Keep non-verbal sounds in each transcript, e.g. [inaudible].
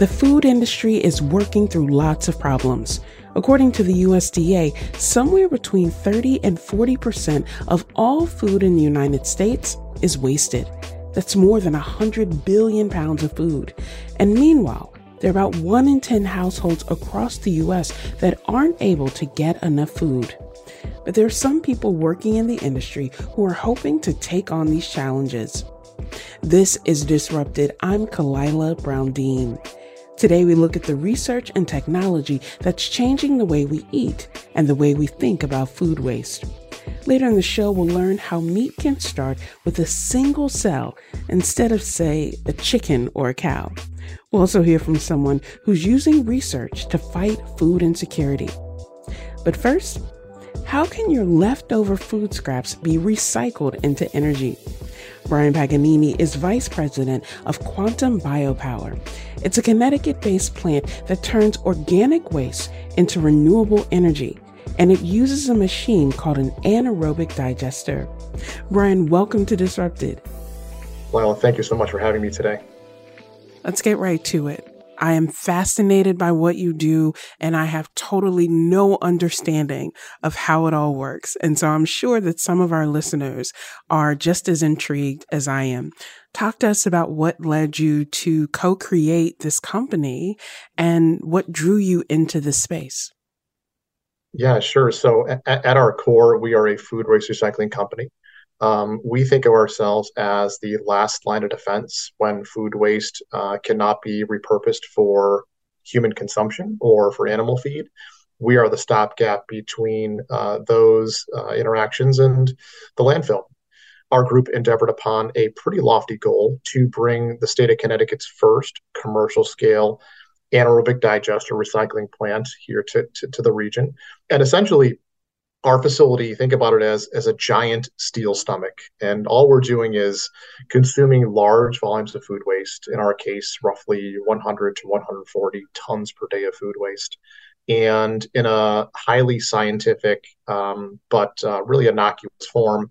The food industry is working through lots of problems. According to the USDA, somewhere between 30 and 40% of all food in the United States is wasted. That's more than 100 billion pounds of food. And meanwhile, there are about 1 in 10 households across the US that aren't able to get enough food. But there are some people working in the industry who are hoping to take on these challenges. This is Disrupted. I'm Khalilah Brown Dean. Today, we look at the research and technology that's changing the way we eat and the way we think about food waste. Later in the show, we'll learn how meat can start with a single cell instead of, say, a chicken or a cow. We'll also hear from someone who's using research to fight food insecurity. But first, how can your leftover food scraps be recycled into energy? Brian Paganini is vice president of Quantum Biopower. It's a Connecticut based plant that turns organic waste into renewable energy, and it uses a machine called an anaerobic digester. Brian, welcome to Disrupted. Well, thank you so much for having me today. Let's get right to it. I am fascinated by what you do and I have totally no understanding of how it all works. And so I'm sure that some of our listeners are just as intrigued as I am. Talk to us about what led you to co-create this company and what drew you into this space. Yeah, sure. So at, at our core, we are a food waste recycling company. Um, we think of ourselves as the last line of defense when food waste uh, cannot be repurposed for human consumption or for animal feed. We are the stopgap between uh, those uh, interactions and the landfill. Our group endeavored upon a pretty lofty goal to bring the state of Connecticut's first commercial scale anaerobic digester recycling plant here to, to, to the region. And essentially, our facility, think about it as, as a giant steel stomach. And all we're doing is consuming large volumes of food waste, in our case, roughly 100 to 140 tons per day of food waste. And in a highly scientific, um, but uh, really innocuous form,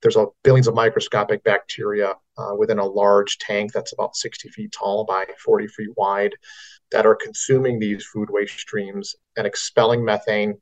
there's a billions of microscopic bacteria uh, within a large tank that's about 60 feet tall by 40 feet wide that are consuming these food waste streams and expelling methane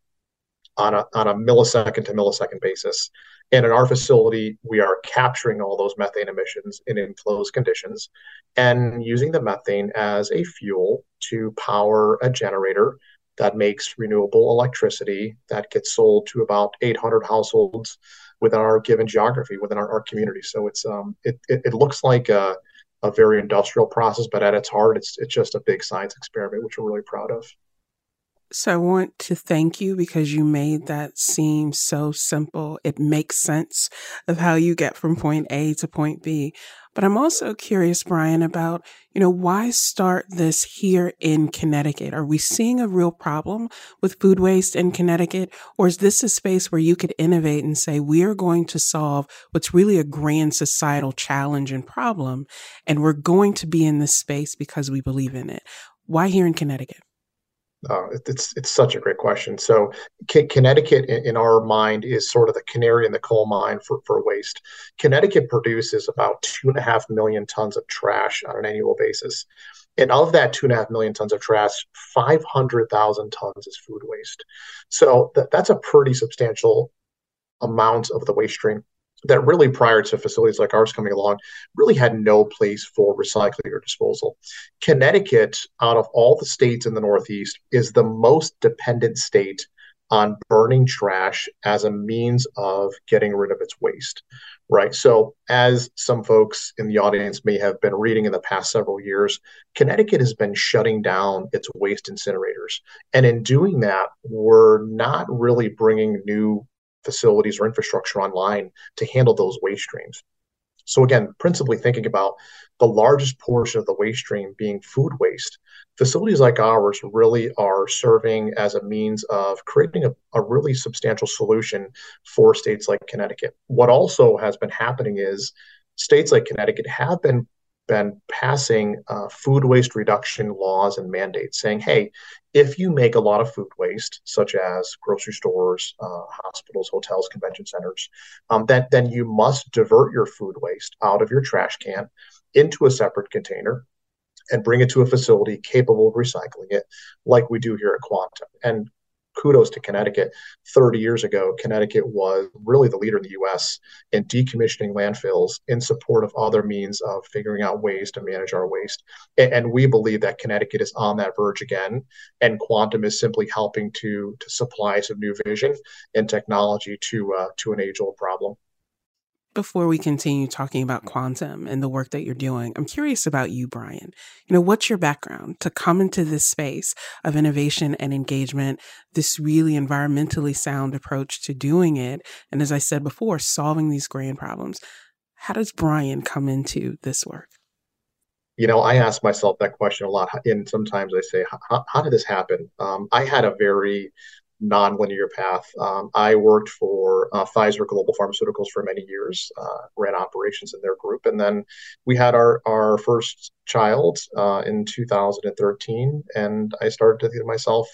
on a, on a millisecond to millisecond basis. And in our facility, we are capturing all those methane emissions in enclosed conditions and using the methane as a fuel to power a generator that makes renewable electricity that gets sold to about 800 households within our given geography, within our, our community. So it's um, it, it, it looks like a, a very industrial process, but at its heart, it's it's just a big science experiment, which we're really proud of. So I want to thank you because you made that seem so simple. It makes sense of how you get from point A to point B. But I'm also curious, Brian, about, you know, why start this here in Connecticut? Are we seeing a real problem with food waste in Connecticut? Or is this a space where you could innovate and say, we are going to solve what's really a grand societal challenge and problem, and we're going to be in this space because we believe in it? Why here in Connecticut? Uh, it's it's such a great question. So C- Connecticut, in, in, our mind, is sort of the canary in the coal mine for, for waste. Connecticut produces about two and a half million tons of trash on an annual basis, and of that two and a half million tons of trash, five hundred thousand tons is food waste. So th- that's a pretty substantial amount of the waste stream that really prior to facilities like ours coming along really had no place for recycling or disposal. Connecticut, out of all the states in the Northeast, is the most dependent state on burning trash as a means of getting rid of its waste. Right. So, as some folks in the audience may have been reading in the past several years, Connecticut has been shutting down its waste incinerators. And in doing that, we're not really bringing new facilities or infrastructure online to handle those waste streams. So again, principally thinking about the largest portion of the waste stream being food waste, facilities like ours really are serving as a means of creating a, a really substantial solution for states like Connecticut. What also has been happening is states like Connecticut have been been passing uh, food waste reduction laws and mandates saying, hey, if you make a lot of food waste, such as grocery stores, uh, hospitals, hotels, convention centers, um, that, then you must divert your food waste out of your trash can into a separate container and bring it to a facility capable of recycling it, like we do here at Quantum. And kudos to Connecticut. 30 years ago, Connecticut was really the leader in the US in decommissioning landfills in support of other means of figuring out ways to manage our waste. And, we believe that Connecticut is on that verge again. And quantum is simply helping to, to supply some new vision and technology to, uh, to an age old problem before we continue talking about quantum and the work that you're doing, I'm curious about you, Brian. You know, what's your background to come into this space of innovation and engagement, this really environmentally sound approach to doing it? And as I said before, solving these grand problems. How does Brian come into this work? You know, I ask myself that question a lot. And sometimes I say, how, did this happen? Um, I had a very nonlinear path. Um, I worked for uh, Pfizer Global Pharmaceuticals for many years, uh, ran operations in their group, and then we had our our first child uh, in 2013. And I started to think to myself,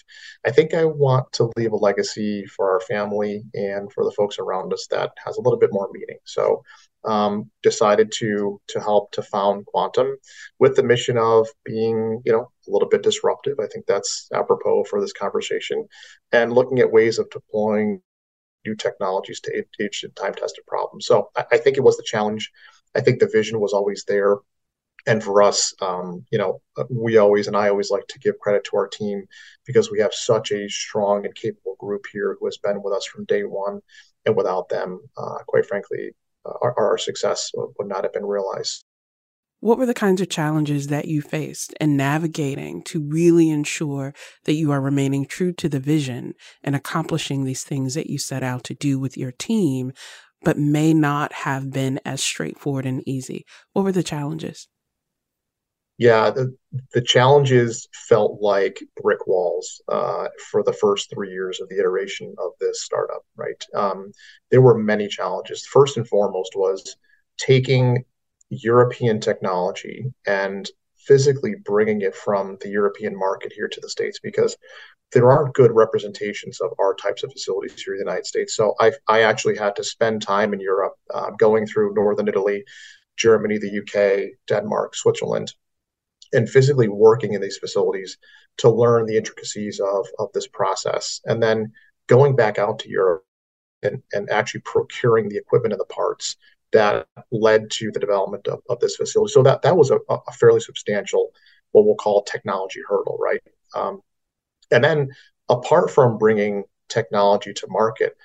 I think I want to leave a legacy for our family and for the folks around us that has a little bit more meaning. So um, decided to to help to found Quantum with the mission of being, you know, a little bit disruptive. I think that's apropos for this conversation, and looking at ways of deploying new technologies to age time tested problems. So I, I think it was the challenge. I think the vision was always there. And for us, um, you know, we always and I always like to give credit to our team because we have such a strong and capable group here who has been with us from day one. And without them, uh, quite frankly, our, our success would not have been realized. What were the kinds of challenges that you faced in navigating to really ensure that you are remaining true to the vision and accomplishing these things that you set out to do with your team, but may not have been as straightforward and easy? What were the challenges? Yeah, the, the challenges felt like brick walls uh, for the first three years of the iteration of this startup, right? Um, there were many challenges. First and foremost was taking European technology and physically bringing it from the European market here to the States because there aren't good representations of our types of facilities here in the United States. So I, I actually had to spend time in Europe, uh, going through Northern Italy, Germany, the UK, Denmark, Switzerland, and physically working in these facilities to learn the intricacies of, of this process. And then going back out to Europe and, and actually procuring the equipment and the parts that led to the development of, of this facility. So that, that was a, a fairly substantial, what we'll call technology hurdle, right? Um, and then apart from bringing technology to market,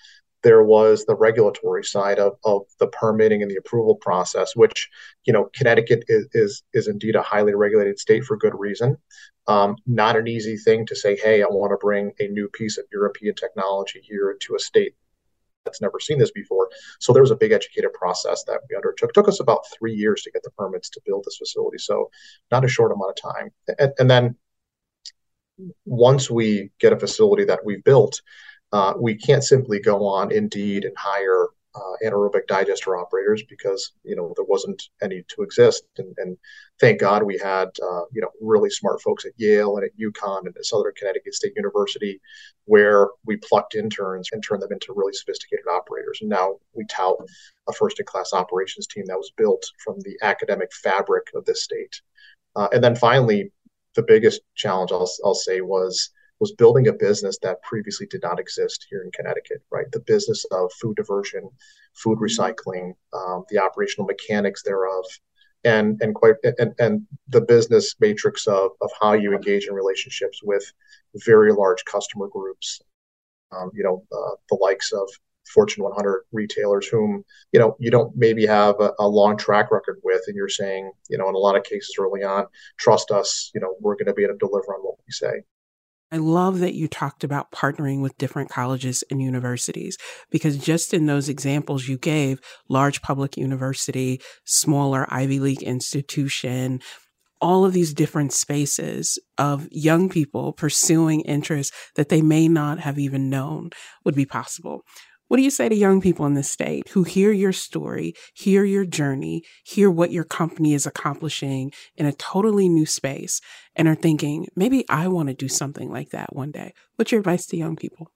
there was the regulatory side of, of the permitting and the approval process, which, you know, Connecticut is, is, is indeed a highly regulated state for good reason. Um, not an easy thing to say, hey, I want to bring a new piece of European technology here into a state that's never seen this before. So there was a big educated process that we undertook. It took us about three years to get the permits to build this facility. So not a short amount of time. And, and then once we get a facility that we've built, uh, we can't simply go on Indeed and hire uh, anaerobic digester operators because you know there wasn't any to exist, and, and thank God we had uh, you know really smart folks at Yale and at UConn and at Southern Connecticut State University, where we plucked interns and turned them into really sophisticated operators. And now we tout a first-in-class operations team that was built from the academic fabric of this state. Uh, and then finally, the biggest challenge I'll, I'll say was was building a business that previously did not exist here in Connecticut, right? The business of food diversion, food recycling, um, the operational mechanics thereof, and and quite and, and the business matrix of, of how you engage in relationships with very large customer groups, um, you know, uh, the likes of Fortune 100 retailers whom you know you don't maybe have a, a, long track record with, and you're saying you know in a lot of cases early on, trust us, you know we're going to be able to deliver on what we say. I love that you talked about partnering with different colleges and universities because just in those examples you gave, large public university, smaller Ivy League institution, all of these different spaces of young people pursuing interests that they may not have even known would be possible. What do you say to young people in the state who hear your story, hear your journey, hear what your company is accomplishing in a totally new space, and are thinking, maybe I want to do something like that one day? What's your advice to young people?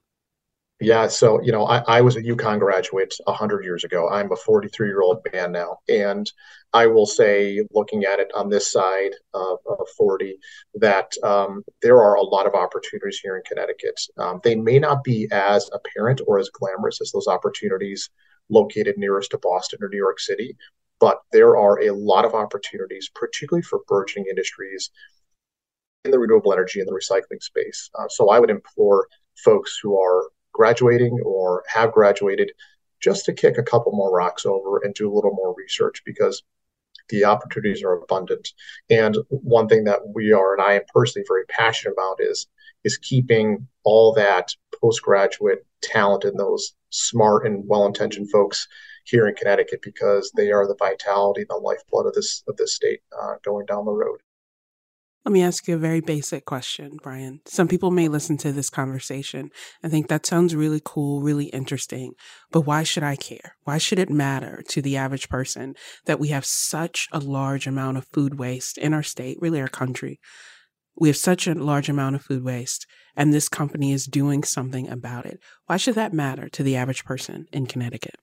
Yeah, so you know, I, I was a UConn graduate hundred years ago. I'm a 43 year old man now, and I will say, looking at it on this side of, of 40, that um, there are a lot of opportunities here in Connecticut. Um, they may not be as apparent or as glamorous as those opportunities located nearest to Boston or New York City, but there are a lot of opportunities, particularly for burgeoning industries in the renewable energy and the recycling space. Uh, so I would implore folks who are graduating or have graduated just to kick a couple more rocks over and do a little more research because the opportunities are abundant. And one thing that we are, and I am personally very passionate about, is is keeping all that postgraduate talent and those smart and well-intentioned folks here in Connecticut because they are the vitality, and the lifeblood of this of this state uh, going down the road. Let me ask you a very basic question, Brian. Some people may listen to this conversation and think that sounds really cool, really interesting, but why should I care? Why should it matter to the average person that we have such a large amount of food waste in our state, really our country? We have such a large amount of food waste, and this company is doing something about it. Why should that matter to the average person in Connecticut?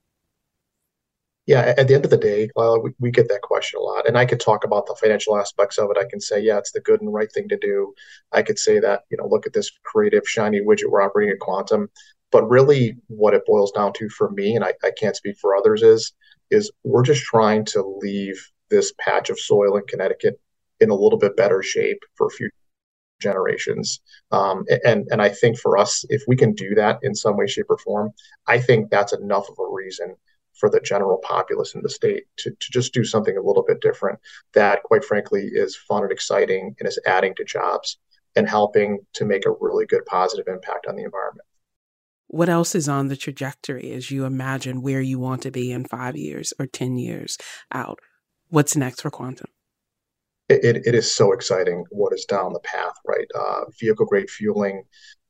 Yeah, at the end of the day, uh, we, we get that question a lot. And I could talk about the financial aspects of it. I can say, yeah, it's the good and right thing to do. I could say that, you know, look at this creative, shiny widget we're operating at Quantum. But really, what it boils down to for me, and I, I can't speak for others, is is we're just trying to leave this patch of soil in Connecticut in a little bit better shape for future generations. Um, and and I think for us, if we can do that in some way, shape, or form, I think that's enough of a reason for the general populace in the state to, to just do something a little bit different that, quite frankly, is fun and exciting and is adding to jobs and helping to make a really good positive impact on the environment. What else is on the trajectory as you imagine where you want to be in five years or 10 years out? What's next for Quantum? It, it is so exciting what is down the path, right? Uh, vehicle grade fueling,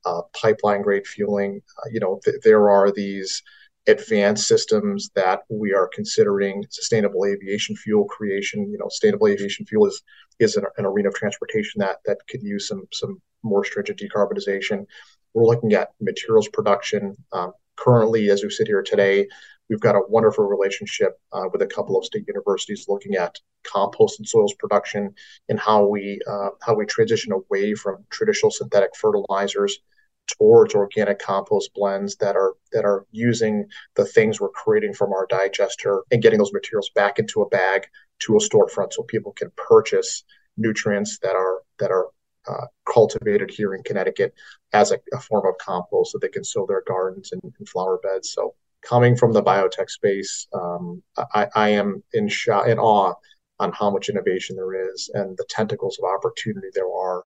uh, pipeline grade fueling. Uh, you know, th- there are these advanced systems that we are considering sustainable aviation fuel creation. You know, sustainable aviation fuel is is an, an, arena of transportation that that could use some some more stringent decarbonization. We're looking at materials production. Um, currently, as we sit here today, we've got a wonderful relationship uh, with a couple of state universities looking at compost and soils production and how we uh, how we transition away from traditional synthetic fertilizers towards organic compost blends that are that are using the things we're creating from our digester and getting those materials back into a bag to a storefront so people can purchase nutrients that are that are uh, cultivated here in Connecticut as a, a, form of compost so they can sow their gardens and, and flower beds. So coming from the biotech space, um, I, I, am in, in awe on how much innovation there is and the tentacles of opportunity there are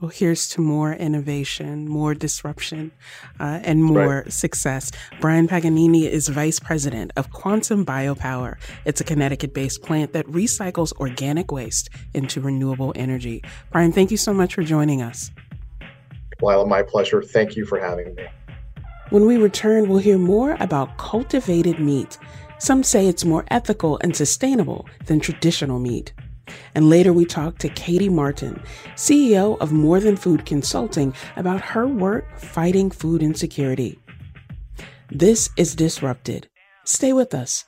well, here's to more innovation, more disruption, uh, and more right. success. Brian Paganini is vice president of Quantum Biopower. It's a Connecticut based plant that recycles organic waste into renewable energy. Brian, thank you so much for joining us. Well, my pleasure. Thank you for having me. When we return, we'll hear more about cultivated meat. Some say it's more ethical and sustainable than traditional meat. And later we talked to Katie Martin, CEO of More Than Food Consulting, about her work fighting food insecurity. This is Disrupted. Stay with us.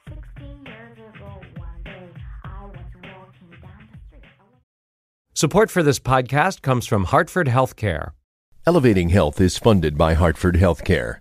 Support for this podcast comes from Hartford Healthcare. Elevating Health is funded by Hartford Healthcare.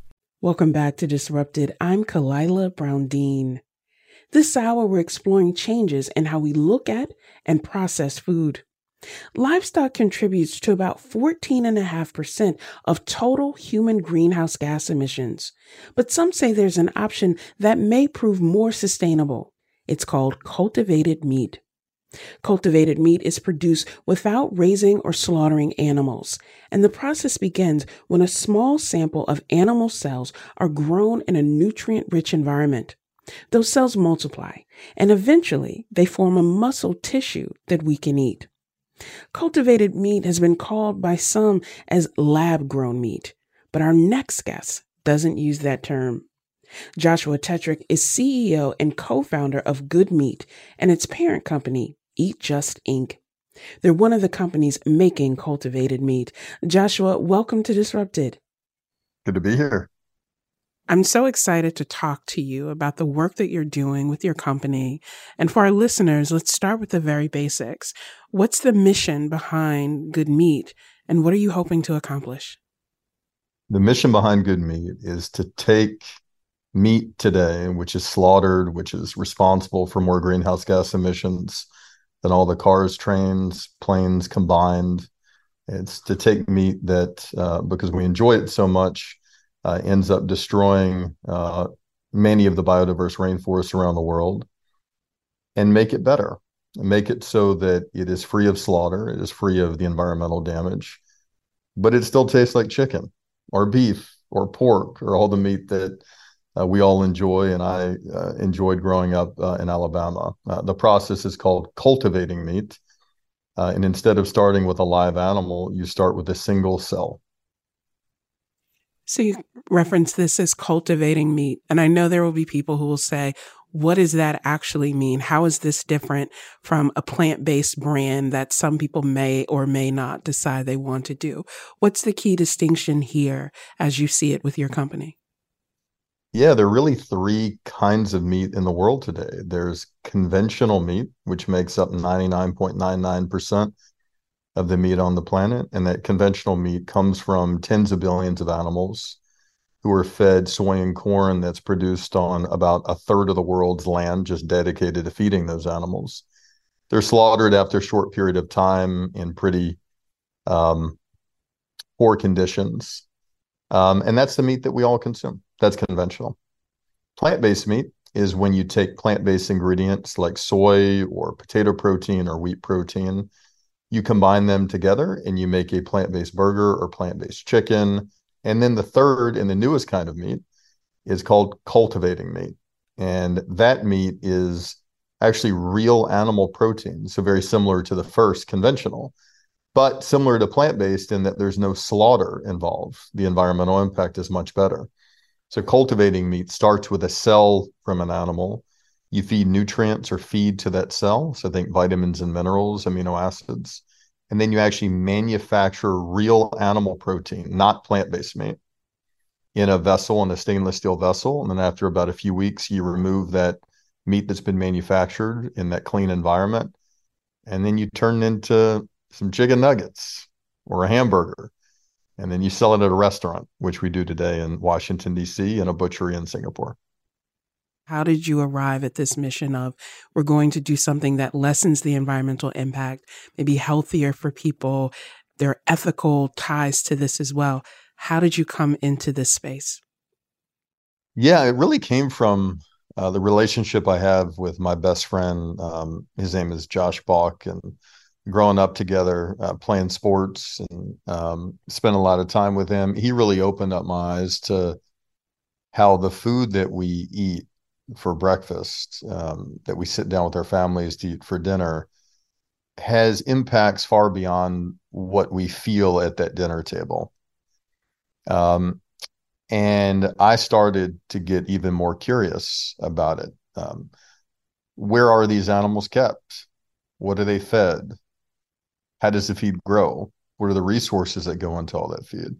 Welcome back to Disrupted. I'm Khalilah Brown-Dean. This hour, we're exploring changes in how we look at and process food. Livestock contributes to about 14.5% of total human greenhouse gas emissions. But some say there's an option that may prove more sustainable. It's called cultivated meat. Cultivated meat is produced without raising or slaughtering animals, and the process begins when a small sample of animal cells are grown in a nutrient rich environment. Those cells multiply, and eventually they form a muscle tissue that we can eat. Cultivated meat has been called by some as lab grown meat, but our next guest doesn't use that term. Joshua Tetrick is CEO and co founder of Good Meat and its parent company, Eat Just Inc. They're one of the companies making cultivated meat. Joshua, welcome to Disrupted. Good to be here. I'm so excited to talk to you about the work that you're doing with your company. And for our listeners, let's start with the very basics. What's the mission behind Good Meat, and what are you hoping to accomplish? The mission behind Good Meat is to take meat today, which is slaughtered, which is responsible for more greenhouse gas emissions than all the cars, trains, planes combined. It's to take meat that, uh, because we enjoy it so much, uh, ends up destroying uh, many of the biodiverse rainforests around the world and make it better make it so that it is free of slaughter it is free of the environmental damage but it still tastes like chicken or beef or pork or all the meat that uh, we all enjoy and i uh, enjoyed growing up uh, in alabama uh, the process is called cultivating meat and instead of starting with a live animal you start with a single cell so you reference this as cultivating meat. And I know there will be people who will say, what does that actually mean? How is this different from a plant based brand that some people may or may not decide they want to do? What's the key distinction here as you see it with your company? Yeah, there are really three kinds of meat in the world today. There's conventional meat, which makes up 99.99% of the meat on the planet. And that conventional meat comes from tens of billions of animals who are fed soy and corn that's produced on about a third of the world's land, just dedicated to feeding those animals. They're slaughtered after a short period of time in pretty um, poor conditions. Um, and that's the meat that we all consume. That's conventional. Plant based meat is when you take plant based ingredients like soy or potato protein or wheat protein you combine them together and you make a plant-based burger or plant-based chicken and then the third and the newest kind of meat is called cultivating meat and that meat is actually real animal protein so very similar to the first conventional but similar to plant-based in that there's no slaughter involved the environmental impact is much better so cultivating meat starts with a cell from an animal you feed nutrients or feed to that cell. So think vitamins and minerals, amino acids. And then you actually manufacture real animal protein, not plant based meat, in a vessel, in a stainless steel vessel. And then after about a few weeks, you remove that meat that's been manufactured in that clean environment. And then you turn into some chicken nuggets or a hamburger. And then you sell it at a restaurant, which we do today in Washington, D.C., and a butchery in Singapore. How did you arrive at this mission of we're going to do something that lessens the environmental impact, maybe healthier for people? There are ethical ties to this as well. How did you come into this space? Yeah, it really came from uh, the relationship I have with my best friend. Um, his name is Josh Balk, and growing up together, uh, playing sports, and um, spent a lot of time with him. He really opened up my eyes to how the food that we eat for breakfast um, that we sit down with our families to eat for dinner has impacts far beyond what we feel at that dinner table. Um, and I started to get even more curious about it. Um, where are these animals kept? What are they fed? How does the feed grow? What are the resources that go into all that feed?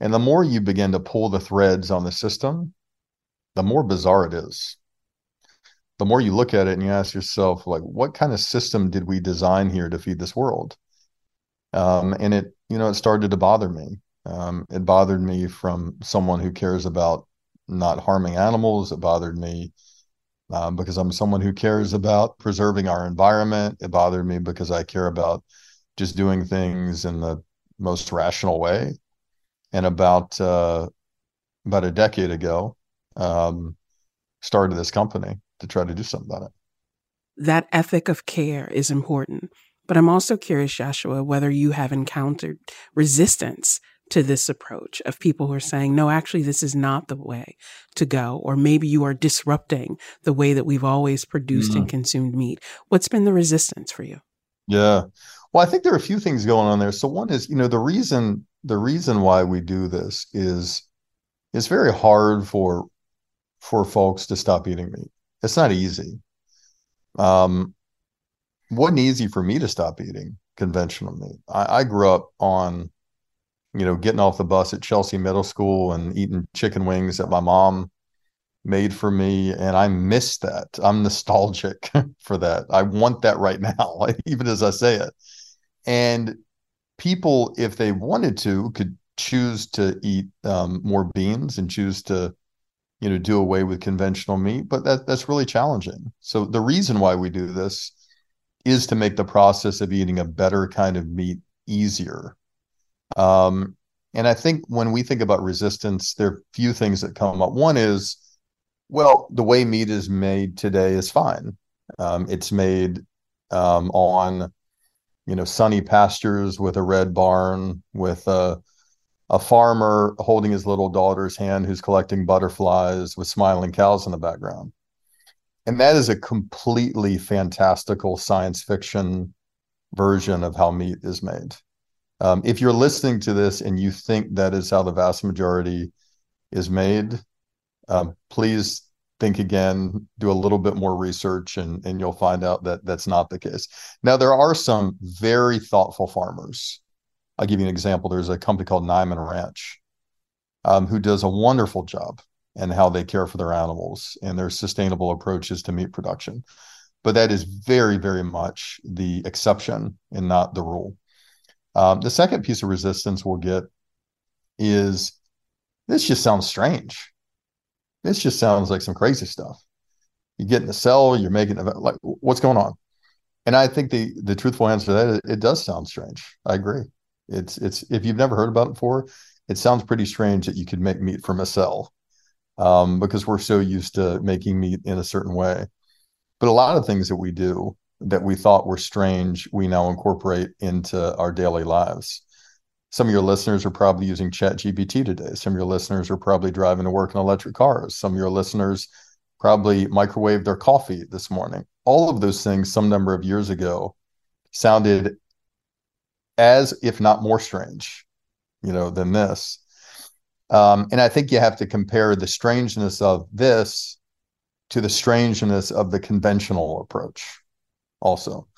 And the more you begin to pull the threads on the system, the more bizarre it is. The more you look at it and you ask yourself, like, what kind of system did we design here to feed this world? Um, and it, you know, it started to bother me. Um, it bothered me from someone who cares about not harming animals. It bothered me um, because I'm someone who cares about preserving our environment. It bothered me because I care about just doing things in the most rational way. And about uh, about a decade ago, um, started this company to try to do something about it. That ethic of care is important. But I'm also curious, Joshua, whether you have encountered resistance to this approach of people who are saying, no, actually, this is not the way to go. Or maybe you are disrupting the way that we've always produced mm-hmm. and consumed meat. What's been the resistance for you? Yeah. Well, I think there are a few things going on there. So one is, you know, the reason the reason why we do this is it's very hard for for folks to stop eating meat. It's not easy. Um, wasn't easy for me to stop eating conventional meat. I, I grew up on you know, getting off the bus at Chelsea Middle School and eating chicken wings that my mom made for me. And I miss that. I'm nostalgic [laughs] for that. I want that right [laughs] now, even as I say it. And people, if they wanted to, could choose to eat um, more beans and choose to, you know, do away with conventional meat. But that that's really challenging. So the reason why we do this is to make the process of eating a better kind of meat easier um, and I think when we think about resistance, there are a few things that come up. One is, well, the way meat is made today is fine. Um, it's made um, on, you know, sunny pastures with a red barn, with a, a farmer holding his little daughter's hand who's collecting butterflies with smiling cows in the background. And that is a completely fantastical science fiction version of how meat is made. Um, if you're listening to this and you think that is how the vast majority is made, um, please think again, do a little bit more research, and and you'll find out that that's not the case. Now there are some very thoughtful farmers. I'll give you an example. There's a company called Niman Ranch, um, who does a wonderful job in how they care for their animals and their sustainable approaches to meat production. But that is very, very much the exception and not the rule. Um, the second piece of resistance we'll get is this just sounds strange. This just sounds like some crazy stuff. You get in the cell, you're making like what's going on? And I think the the truthful answer to that is it does sound strange. I agree. It's it's if you've never heard about it before, it sounds pretty strange that you could make meat from a cell um, because we're so used to making meat in a certain way. But a lot of things that we do that we thought were strange, we now incorporate into our daily lives. Some of your listeners are probably using ChatGPT today. Some of your listeners are probably driving to work in electric cars. Some of your listeners probably microwaved their coffee this morning. All of those things, some number of years ago, sounded as, if not more strange, you know, than this. Um, and I think you have to compare the strangeness of this to the strangeness of the conventional approach also.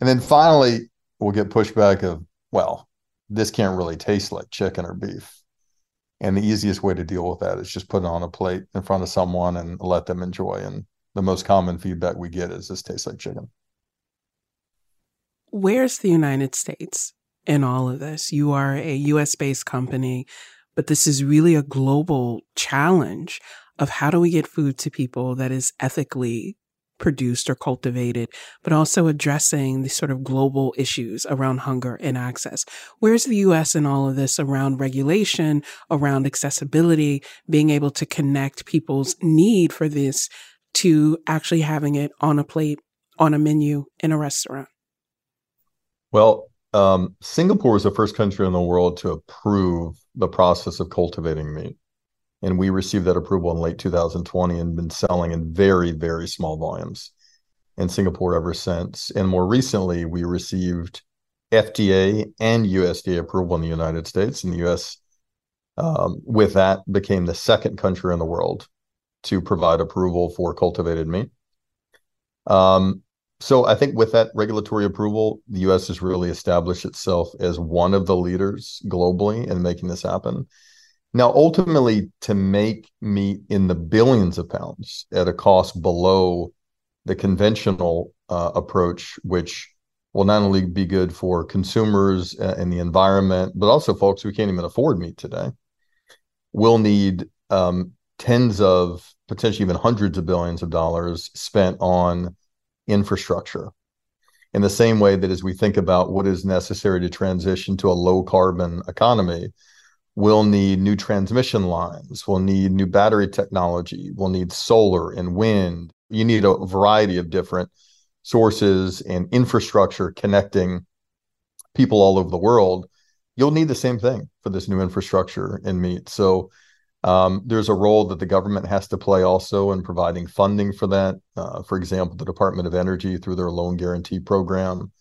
And then finally, we'll get pushback of, well, this can't really taste like chicken or beef. And the easiest way to deal with that is just put it on a plate in front of someone and let them enjoy. And the most common feedback we get is this tastes like chicken. Where's the United States in all of this? You are a US based company, but this is really a global challenge of how do we get food to people that is ethically produced or cultivated, but also addressing the sort of global issues around hunger and access. Where's the US in all of this around regulation, around accessibility, being able to connect people's need for this to actually having it on a plate, on a menu in a restaurant? Well, um, Singapore was the first country in the world to approve the process of cultivating meat and we received that approval in late 2020 and been selling in very very small volumes in Singapore ever since. And more recently, we received FDA and USDA approval in the United States. In the US, Um, with that, became the second country in the world to provide approval for cultivated meat. Um, so I think with that regulatory approval, the U.S. has really established itself as one of the leaders globally in making this happen. Now, ultimately, to make meat in the billions of pounds at a cost below the conventional uh, approach, which will not only be good for consumers uh, and the environment, but also folks who can't even afford meat today, will need um, tens of, potentially even hundreds of billions of dollars spent on infrastructure. In the same way that as we think about what is necessary to transition to a low carbon economy, we'll need new transmission lines, we'll need new battery technology, we'll need solar and wind. You need a variety of different sources and infrastructure connecting people all over the world, you'll need the same thing for this new infrastructure in meat. So um, there's a role that the government has to play also in providing funding for that. Uh, for example, the Department of Energy, through their loan guarantee program,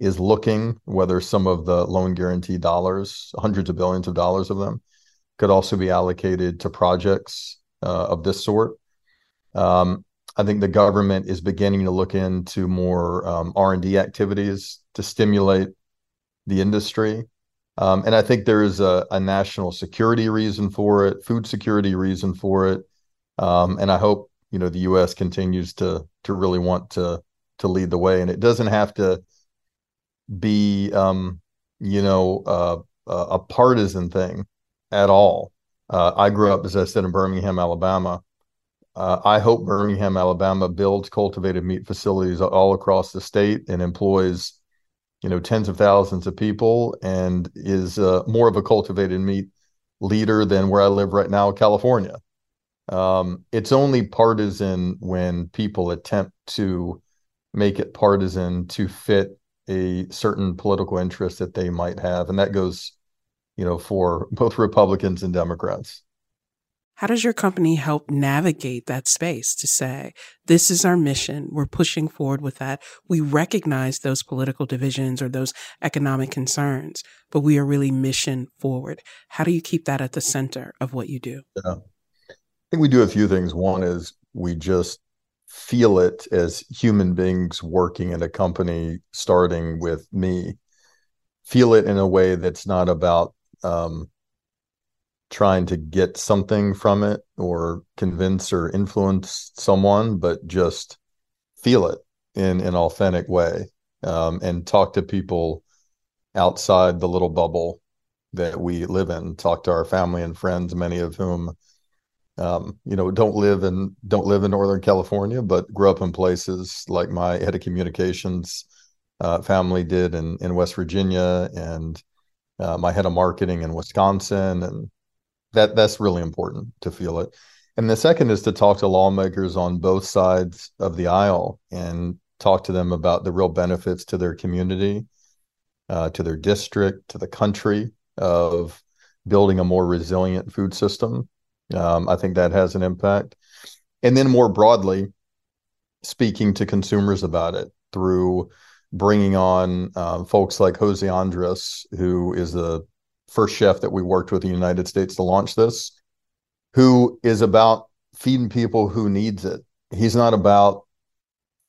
is looking whether some of the loan guarantee dollars, hundreds of billions of dollars of them, could also be allocated to projects uh, of this sort. Um, I think the government is beginning to look into more um, R&D activities to stimulate the industry. Um, and I think there is a, a, national security reason for it, food security reason for it. Um, and I hope, you know, the U.S. continues to to really want to to lead the way. And it doesn't have to be, um, you know, uh, a partisan thing at all. Uh, I grew up, as I said, in Birmingham, Alabama. Uh, I hope Birmingham, Alabama builds cultivated meat facilities all across the state and employs, you know, tens of thousands of people and is uh, more of a cultivated meat leader than where I live right now, California. Um, it's only partisan when people attempt to make it partisan to fit a certain political interest that they might have, and that goes, you know, for both Republicans and Democrats. How does your company help navigate that space to say, this is our mission. We're pushing forward with that. We recognize those political divisions or those economic concerns, but we are really mission forward. How do you keep that at the center of what you do? Yeah. I think we do a few things. One is we just feel it as human beings working in a company, starting with me, feel it in a way that's not about, um, trying to get something from it or convince or influence someone, but just feel it in an authentic way um, and talk to people outside the little bubble that we live in. Talk to our family and friends, many of whom, um, you know, don't live in don't live in Northern California, but grew up in places like my head of communications uh, family did in in West Virginia, and uh, my head of marketing in Wisconsin, and that that's really important to feel it. And the second is to talk to lawmakers on both sides of the aisle and talk to them about the real benefits to their community, uh, to their district, to the country of building a more resilient food system. Um, I think that has an impact. And then more broadly, speaking to consumers about it through bringing on uh, folks like Jose Andres, who is the first chef that we worked with in the United States to launch this, who is about feeding people who needs it. He's not about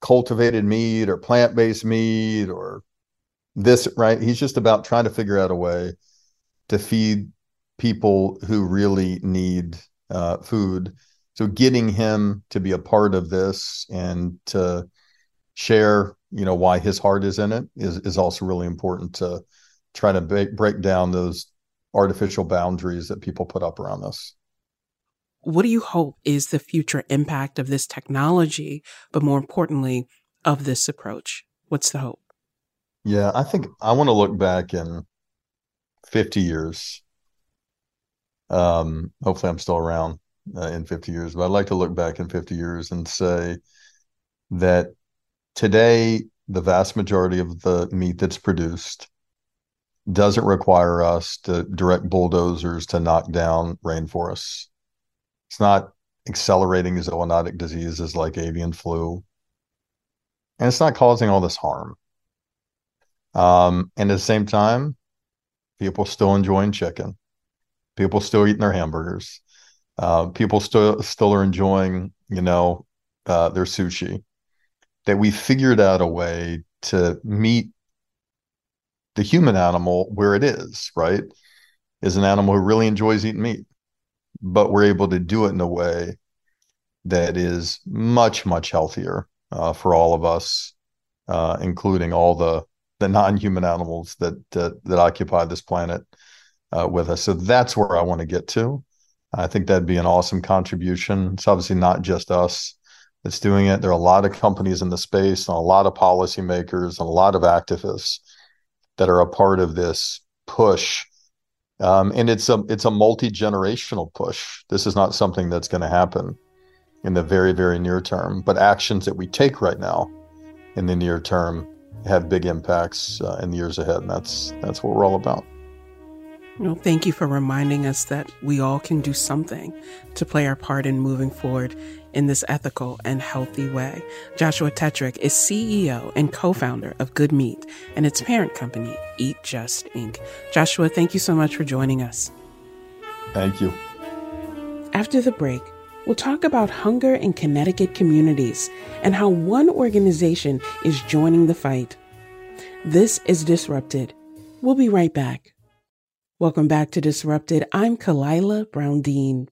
cultivated meat or plant-based meat or this, right? He's just about trying to figure out a way to feed people who really need uh, food. So getting him to be a part of this and to share, you know, why his heart is in it is is also really important to try to break, break down those artificial boundaries that people put up around this. What do you hope is the future impact of this technology, but more importantly, of this approach? What's the hope? Yeah, I think I want to look back in 50 years. Um, hopefully, I'm still around uh, in 50 years, but I'd like to look back in 50 years and say that today, the vast majority of the meat that's produced doesn't require us to direct bulldozers to knock down rainforests. It's not accelerating zoonotic diseases like avian flu. And it's not causing all this harm. Um, and at the same time, people still enjoying chicken. People still eating their hamburgers. Uh, people still still are enjoying, you know, uh, their sushi. That we figured out a way to meet the human animal where it is, right? Is an animal who really enjoys eating meat, but we're able to do it in a way that is much much healthier uh, for all of us, uh, including all the the non-human animals that that, that occupy this planet uh, with us. So that's where I want to get to. I think that'd be an awesome contribution. It's obviously not just us that's doing it. There are a lot of companies in the space, and a lot of policymakers, and a lot of activists that are a part of this push. Um, and it's a it's a multi generational push. This is not something that's going to happen in the very very near term, but actions that we take right now in the near term have big impacts uh, in the years ahead, and that's that's what we're all about. Well, thank you for reminding us that we all can do something to play our part in moving forward in this ethical and healthy way. Joshua Tetrick is CEO and co-founder of Good Meat and its parent company, Eat Just Inc. Joshua, thank you so much for joining us. Thank you. After the break, we'll talk about hunger in Connecticut communities and how one organization is joining the fight. This is Disrupted. We'll be right back. Welcome back to Disrupted. I'm Khalilah Brown Dean.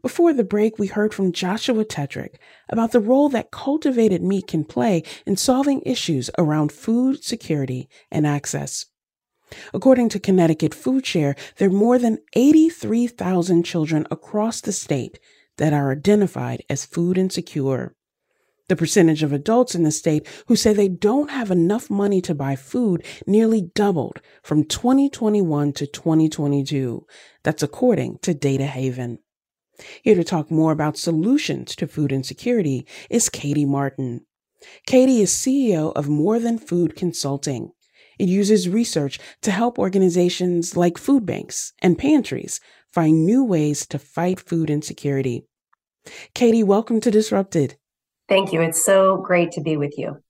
Before the break, we heard from Joshua Tetrick about the role that cultivated meat can play in solving issues around food security and access. According to Connecticut Foodshare, there are more than 83,000 children across the state that are identified as food insecure. The percentage of adults in the state who say they don't have enough money to buy food nearly doubled from 2021 to 2022. That's according to DataHaven. Here to talk more about solutions to food insecurity is Katie Martin. Katie is CEO of More Than Food Consulting. It uses research to help organizations like food banks and pantries find new ways to fight food insecurity. Katie, welcome to Disrupted. Thank you. It's so great to be with you.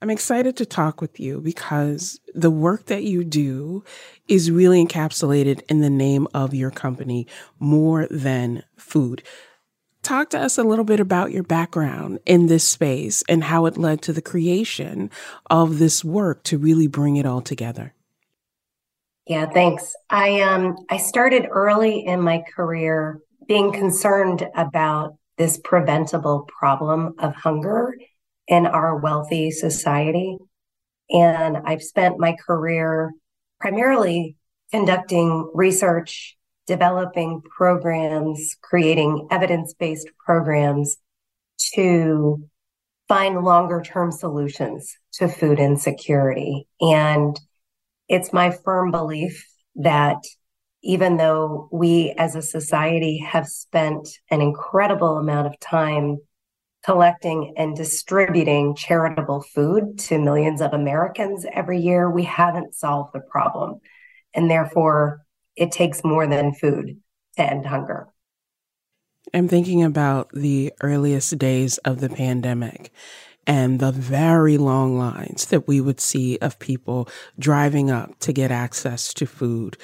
I'm excited to talk with you because the work that you do is really encapsulated in the name of your company, More Than Food. Talk to us a little bit about your background in this space and how it led to the creation of this work to really bring it all together. Yeah, thanks. I um I started early in my career being concerned about this preventable problem of hunger in our wealthy society. And I've spent my career primarily conducting research, developing programs, creating evidence based programs to find longer term solutions to food insecurity. And it's my firm belief that even though we as a society have spent an incredible amount of time collecting and distributing charitable food to millions of Americans every year, we haven't solved the problem. And therefore, it takes more than food to end hunger. I'm thinking about the earliest days of the pandemic and the very long lines that we would see of people driving up to get access to food,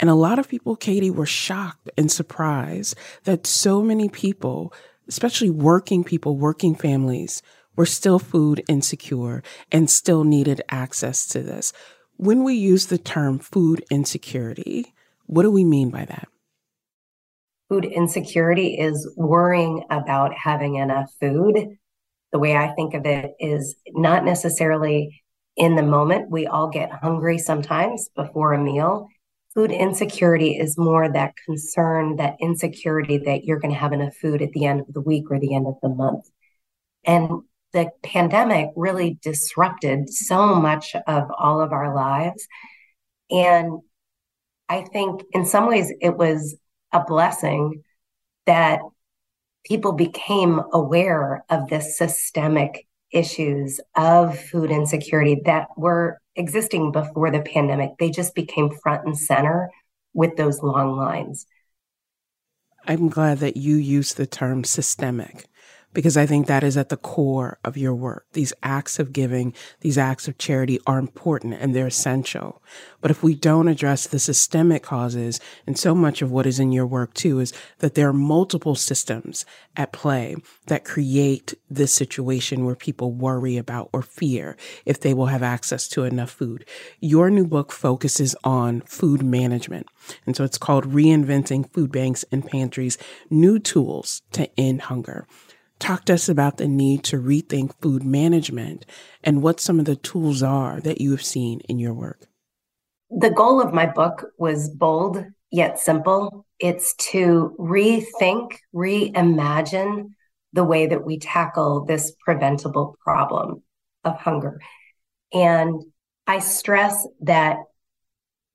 and a lot of people, Katie, were shocked and surprised that so many people, especially working people, working families, were still food insecure and still needed access to this. When we use the term food insecurity, what do we mean by that? Food insecurity is worrying about having enough food. The way I think of it is not necessarily in the moment. We all get hungry sometimes before a meal food insecurity is more that concern, that insecurity that you're going to have enough food at the end of the week or the end of the month. And the pandemic really disrupted so much of all of our lives. And I think in some ways it was a blessing that people became aware of the systemic issues of food insecurity that were existing before the pandemic. They just became front and center with those long lines. I'm glad that you use the term systemic because I think that is at the core of your work. These acts of giving, these acts of charity are important and they're essential. But if we don't address the systemic causes, and so much of what is in your work too is that there are multiple systems at play that create this situation where people worry about or fear if they will have access to enough food. Your new book focuses on food management. And so it's called Reinventing Food Banks and Pantries New Tools to End Hunger. Talk to us about the need to rethink food management and what some of the tools are that you have seen in your work. The goal of my book was bold yet simple. It's to rethink, reimagine the way that we tackle this preventable problem of hunger. And I stress that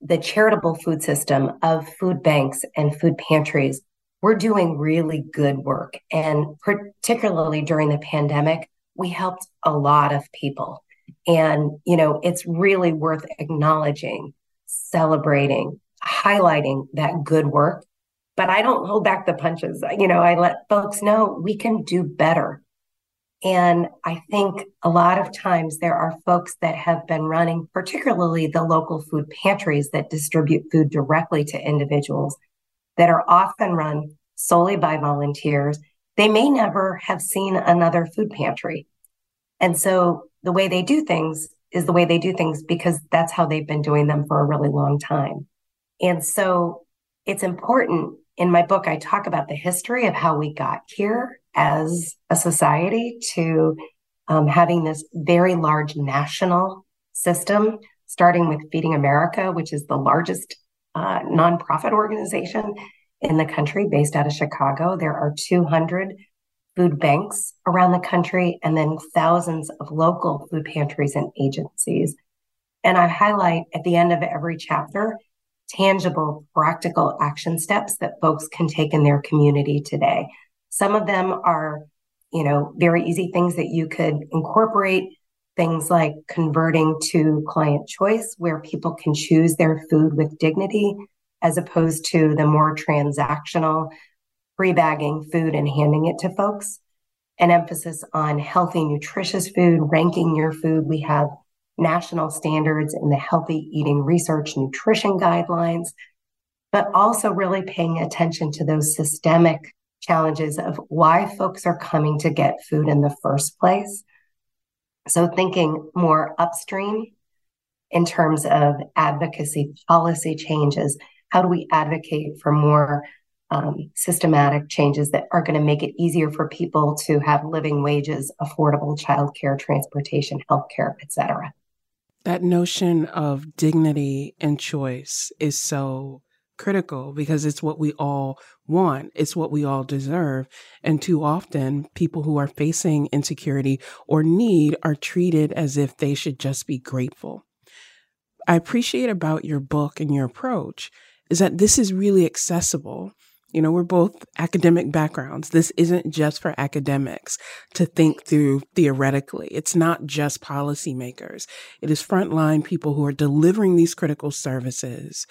the charitable food system of food banks and food pantries we're doing really good work. And particularly during the pandemic, we helped a lot of people. And, you know, it's really worth acknowledging, celebrating, highlighting that good work. But I don't hold back the punches. You know, I let folks know we can do better. And I think a lot of times there are folks that have been running, particularly the local food pantries that distribute food directly to individuals that are often run solely by volunteers, they may never have seen another food pantry. And so the way they do things is the way they do things because that's how they've been doing them for a really long time. And so it's important in my book, I talk about the history of how we got here as a society to um, having this very large national system, starting with Feeding America, which is the largest uh, nonprofit organization in the country based out of Chicago. There are 200 food banks around the country and then thousands of local food pantries and agencies. And I highlight at the end of every chapter tangible, practical action steps that folks can take in their community today. Some of them are, you know, very easy things that you could incorporate, things like converting to client choice, where people can choose their food with dignity as opposed to the more transactional free bagging food and handing it to folks. An emphasis on healthy, nutritious food, ranking your food. We have national standards in the healthy eating research nutrition guidelines, but also really paying attention to those systemic challenges of why folks are coming to get food in the first place. So thinking more upstream in terms of advocacy policy changes how do we advocate for more um, systematic changes that are going to make it easier for people to have living wages, affordable childcare, transportation, healthcare, et cetera. That notion of dignity and choice is so critical because it's what we all want. It's what we all deserve. And too often, people who are facing insecurity or need are treated as if they should just be grateful. I appreciate about your book and your approach is that this is really accessible. You know, we're both academic backgrounds. This isn't just for academics to think through theoretically. It's not just policymakers. It is frontline people who are delivering these critical services.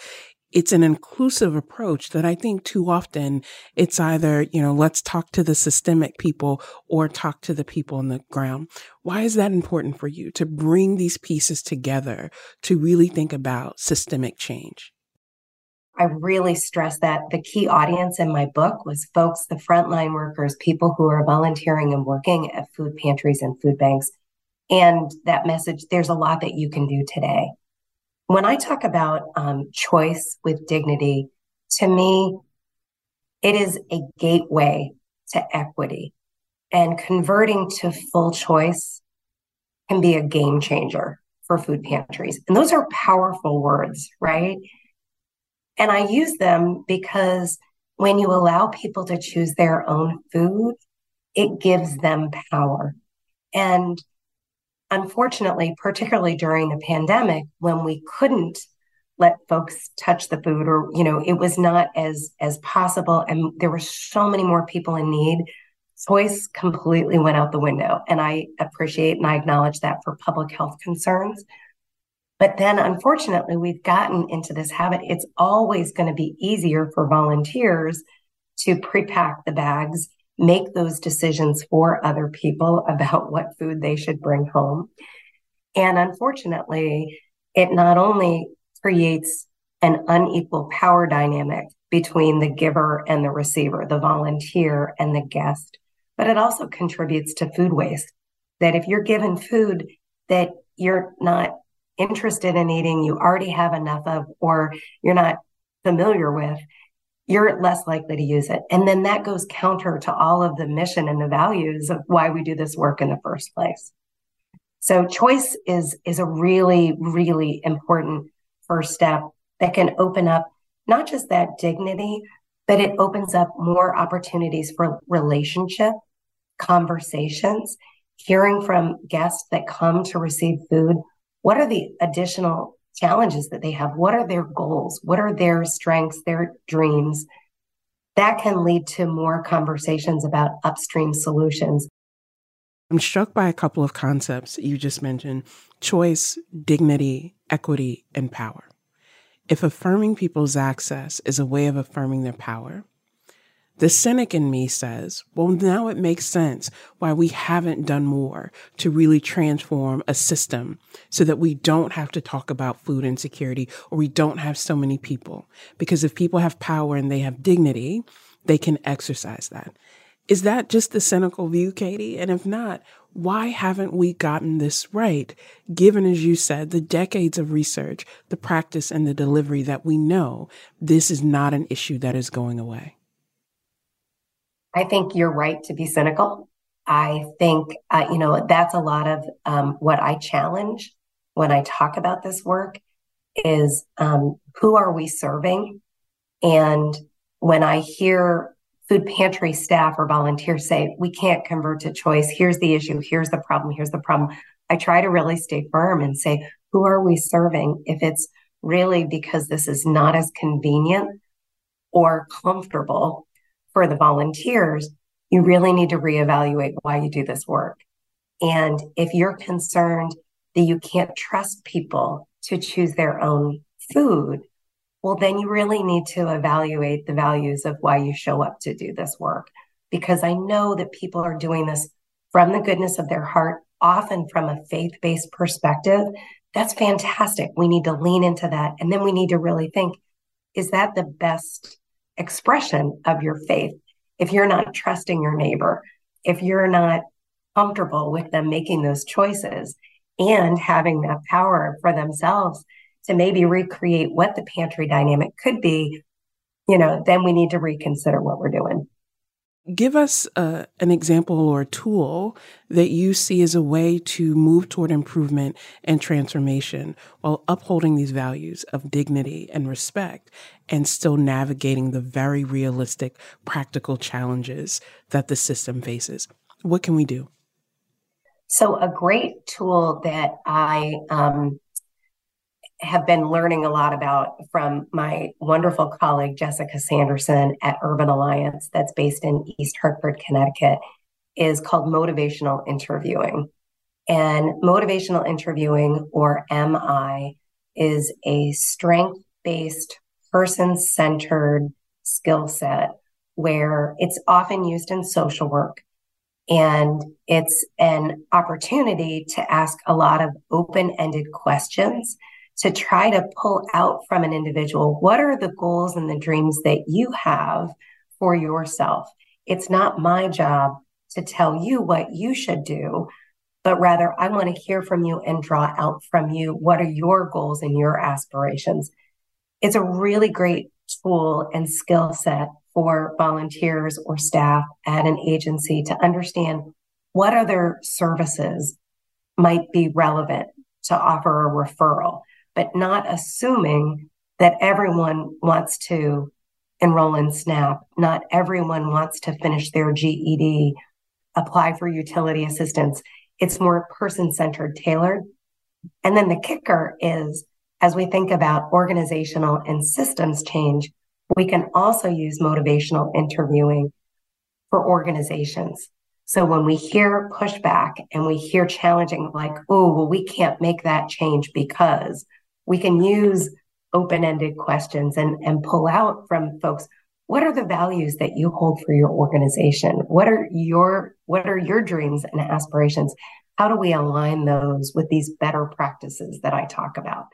It's an inclusive approach that I think too often it's either, you know, let's talk to the systemic people or talk to the people on the ground. Why is that important for you to bring these pieces together to really think about systemic change? I really stress that the key audience in my book was folks, the frontline workers, people who are volunteering and working at food pantries and food banks. And that message, there's a lot that you can do today. When I talk about um, choice with dignity, to me, it is a gateway to equity. And converting to full choice can be a game changer for food pantries. And those are powerful words, right? And I use them because when you allow people to choose their own food, it gives them power. And unfortunately, particularly during the pandemic, when we couldn't let folks touch the food or you know it was not as as possible and there were so many more people in need choice completely went out the window and i appreciate and i acknowledge that for public health concerns but then unfortunately, we've gotten into this habit. It's always going to be easier for volunteers to pre-pack the bags make those decisions for other people about what food they should bring home. And unfortunately, it not only creates an unequal power dynamic between the giver and the receiver, the volunteer and the guest, but it also contributes to food waste. That if you're given food that you're not interested in eating, you already have enough of, or you're not familiar with, you're less likely to use it. And then that goes counter to all of the mission and the values of why we do this work in the first place. So choice is, is a really, really important first step that can open up not just that dignity, but it opens up more opportunities for relationship, conversations, hearing from guests that come to receive food. What are the additional challenges that they have. What are their goals? What are their strengths, their dreams? That can lead to more conversations about upstream solutions. I'm struck by a couple of concepts you just mentioned choice, dignity, equity, and power. If affirming people's access is a way of affirming their power, the cynic in me says, well, now it makes sense why we haven't done more to really transform a system so that we don't have to talk about food insecurity or we don't have so many people. Because if people have power and they have dignity, they can exercise that. Is that just the cynical view, Katie? And if not, why haven't we gotten this right, given, as you said, the decades of research, the practice, and the delivery that we know this is not an issue that is going away? I think you're right to be cynical. I think, uh, you know, that's a lot of um, what I challenge when I talk about this work is um, who are we serving? And when I hear food pantry staff or volunteers say, we can't convert to choice, here's the issue, here's the problem, here's the problem, I try to really stay firm and say, who are we serving? If it's really because this is not as convenient or comfortable for the volunteers, you really need to reevaluate why you do this work. And if you're concerned that you can't trust people to choose their own food, well, then you really need to evaluate the values of why you show up to do this work. Because I know that people are doing this from the goodness of their heart, often from a faith based perspective. That's fantastic. We need to lean into that. And then we need to really think is that the best expression of your faith. If you're not trusting your neighbor, if you're not comfortable with them making those choices and having that power for themselves to maybe recreate what the pantry dynamic could be, you know, then we need to reconsider what we're doing give us uh, an example or a tool that you see as a way to move toward improvement and transformation while upholding these values of dignity and respect and still navigating the very realistic, practical challenges that the system faces. What can we do? So, a great tool that I um, have been learning a lot about from my wonderful colleague Jessica Sanderson at Urban Alliance, that's based in East Hartford, Connecticut, is called motivational interviewing. And motivational interviewing, or MI, is a strength based, person centered skill set where it's often used in social work. And it's an opportunity to ask a lot of open ended questions to try to pull out from an individual what are the goals and the dreams that you have for yourself. It's not my job to tell you what you should do, but rather I want to hear from you and draw out from you what are your goals and your aspirations. It's a really great tool and skill set for volunteers or staff at an agency to understand what other services might be relevant to offer a referral but not assuming that everyone wants to enroll in SNAP. Not everyone wants to finish their GED, apply for utility assistance. It's more person centered, tailored. And then the kicker is as we think about organizational and systems change, we can also use motivational interviewing for organizations. So when we hear pushback and we hear challenging, like, oh, well, we can't make that change because we can use open-ended questions and, and pull out from folks what are the values that you hold for your organization? What are your what are your dreams and aspirations? How do we align those with these better practices that I talk about?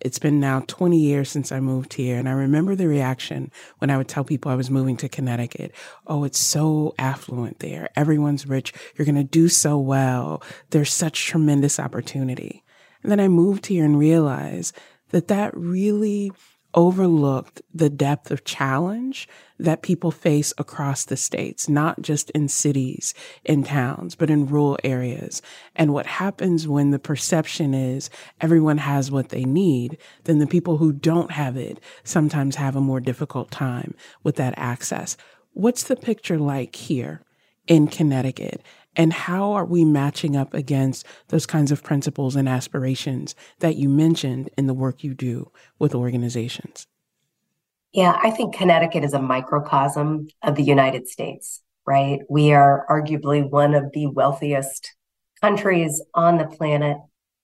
It's been now 20 years since I moved here, and I remember the reaction when I would tell people I was moving to Connecticut. Oh, it's so affluent there. Everyone's rich. You're going to do so well. There's such tremendous opportunity. And then I moved here and realized that that really overlooked the depth of challenge that people face across the states, not just in cities, in towns, but in rural areas. And what happens when the perception is everyone has what they need, then the people who don't have it sometimes have a more difficult time with that access. What's the picture like here in Connecticut? And how are we matching up against those kinds of principles and aspirations that you mentioned in the work you do with organizations? Yeah, I think Connecticut is a microcosm of the United States, right? We are arguably one of the wealthiest countries on the planet,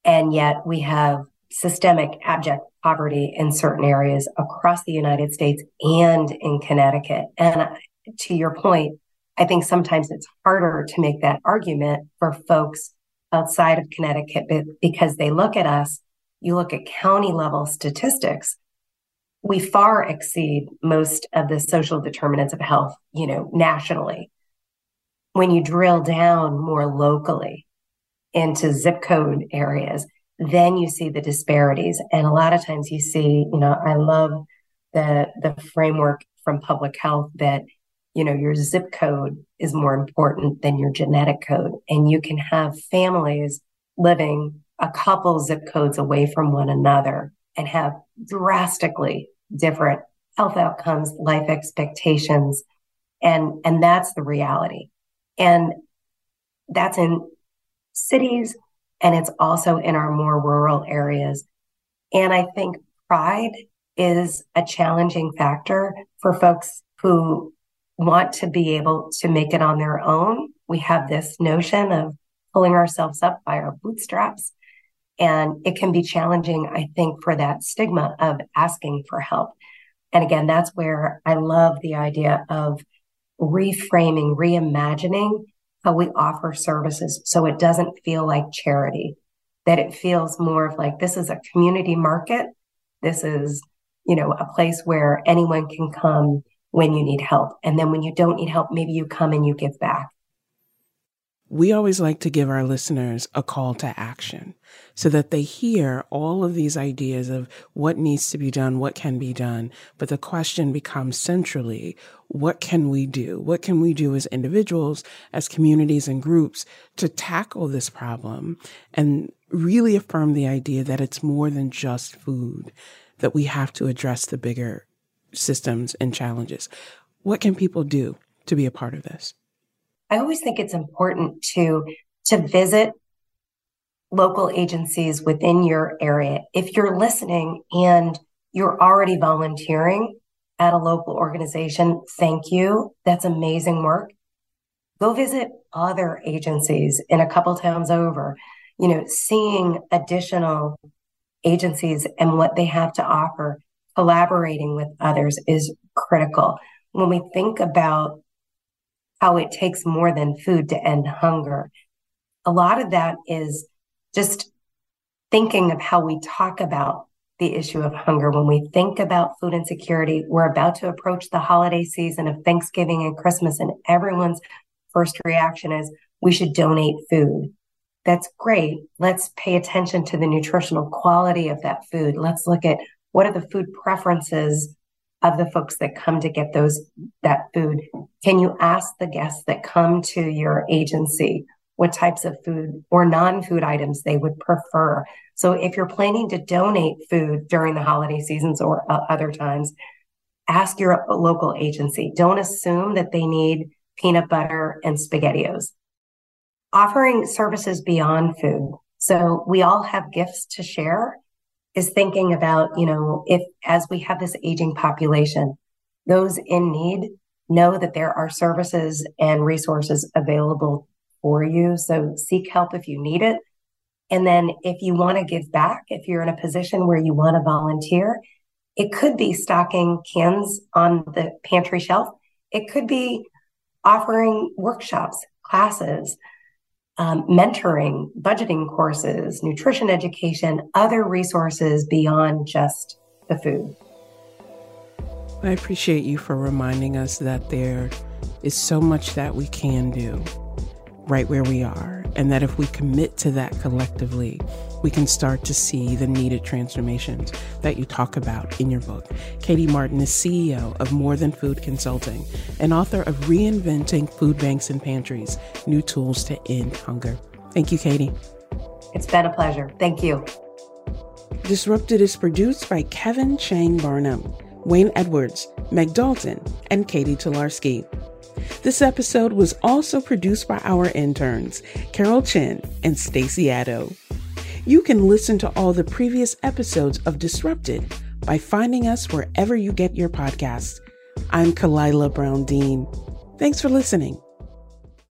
and yet we have systemic abject poverty in certain areas across the United States and in Connecticut. And to your point, I think sometimes it's harder to make that argument for folks outside of Connecticut because they look at us, you look at county level statistics, we far exceed most of the social determinants of health, you know, nationally. When you drill down more locally into zip code areas, then you see the disparities. And a lot of times you see, you know, I love the the framework from public health that you know, your zip code is more important than your genetic code. And you can have families living a couple zip codes away from one another and have drastically different health outcomes, life expectations. And, and that's the reality. And that's in cities and it's also in our more rural areas. And I think pride is a challenging factor for folks who want to be able to make it on their own. We have this notion of pulling ourselves up by our bootstraps. And it can be challenging, I think, for that stigma of asking for help. And again, that's where I love the idea of reframing, reimagining how we offer services so it doesn't feel like charity, that it feels more of like this is a community market. This is, you know, a place where anyone can come when you need help. And then when you don't need help, maybe you come and you give back. We always like to give our listeners a call to action so that they hear all of these ideas of what needs to be done, what can be done. But the question becomes centrally, what can we do? What can we do as individuals, as communities and groups to tackle this problem and really affirm the idea that it's more than just food, that we have to address the bigger systems and challenges. What can people do to be a part of this? I always think it's important to to visit local agencies within your area. If you're listening and you're already volunteering at a local organization, thank you. That's amazing work. Go visit other agencies in a couple towns over. You know, seeing additional agencies and what they have to offer collaborating with others is critical. When we think about how it takes more than food to end hunger, a lot of that is just thinking of how we talk about the issue of hunger. When we think about food insecurity, we're about to approach the holiday season of Thanksgiving and Christmas, and everyone's first reaction is we should donate food. That's great. Let's pay attention to the nutritional quality of that food. Let's look at what are the food preferences of the folks that come to get those that food? Can you ask the guests that come to your agency what types of food or non-food items they would prefer? So if you're planning to donate food during the holiday seasons or uh, other times, ask your local agency. Don't assume that they need peanut butter and spaghettios. Offering services beyond food. So we all have gifts to share is thinking about, you know, if as we have this aging population, those in need know that there are services and resources available for you. So seek help if you need it. And then if you want to give back, if you're in a position where you want to volunteer, It could be stocking cans on the pantry shelf. It could be offering workshops, classes, um, mentoring, budgeting courses, nutrition education, other resources beyond just the food. I appreciate you for reminding us that there is so much that we can do right where we are, and that if we commit to that collectively, we can start to see the needed transformations that you talk about in your book. Katie Martin is CEO of More Than Food Consulting and author of Reinventing Food Banks and Pantries New Tools to End Hunger. Thank you, Katie. It's been a pleasure. Thank you. Disrupted is produced by Kevin Chang Barnum. Wayne Edwards, Meg Dalton, and Katie Tolarski. This episode was also produced by our interns, Carol Chen and Stacey Addo. You can listen to all the previous episodes of Disrupted by finding us wherever you get your podcasts. I'm Khalilah Brown Dean. Thanks for listening.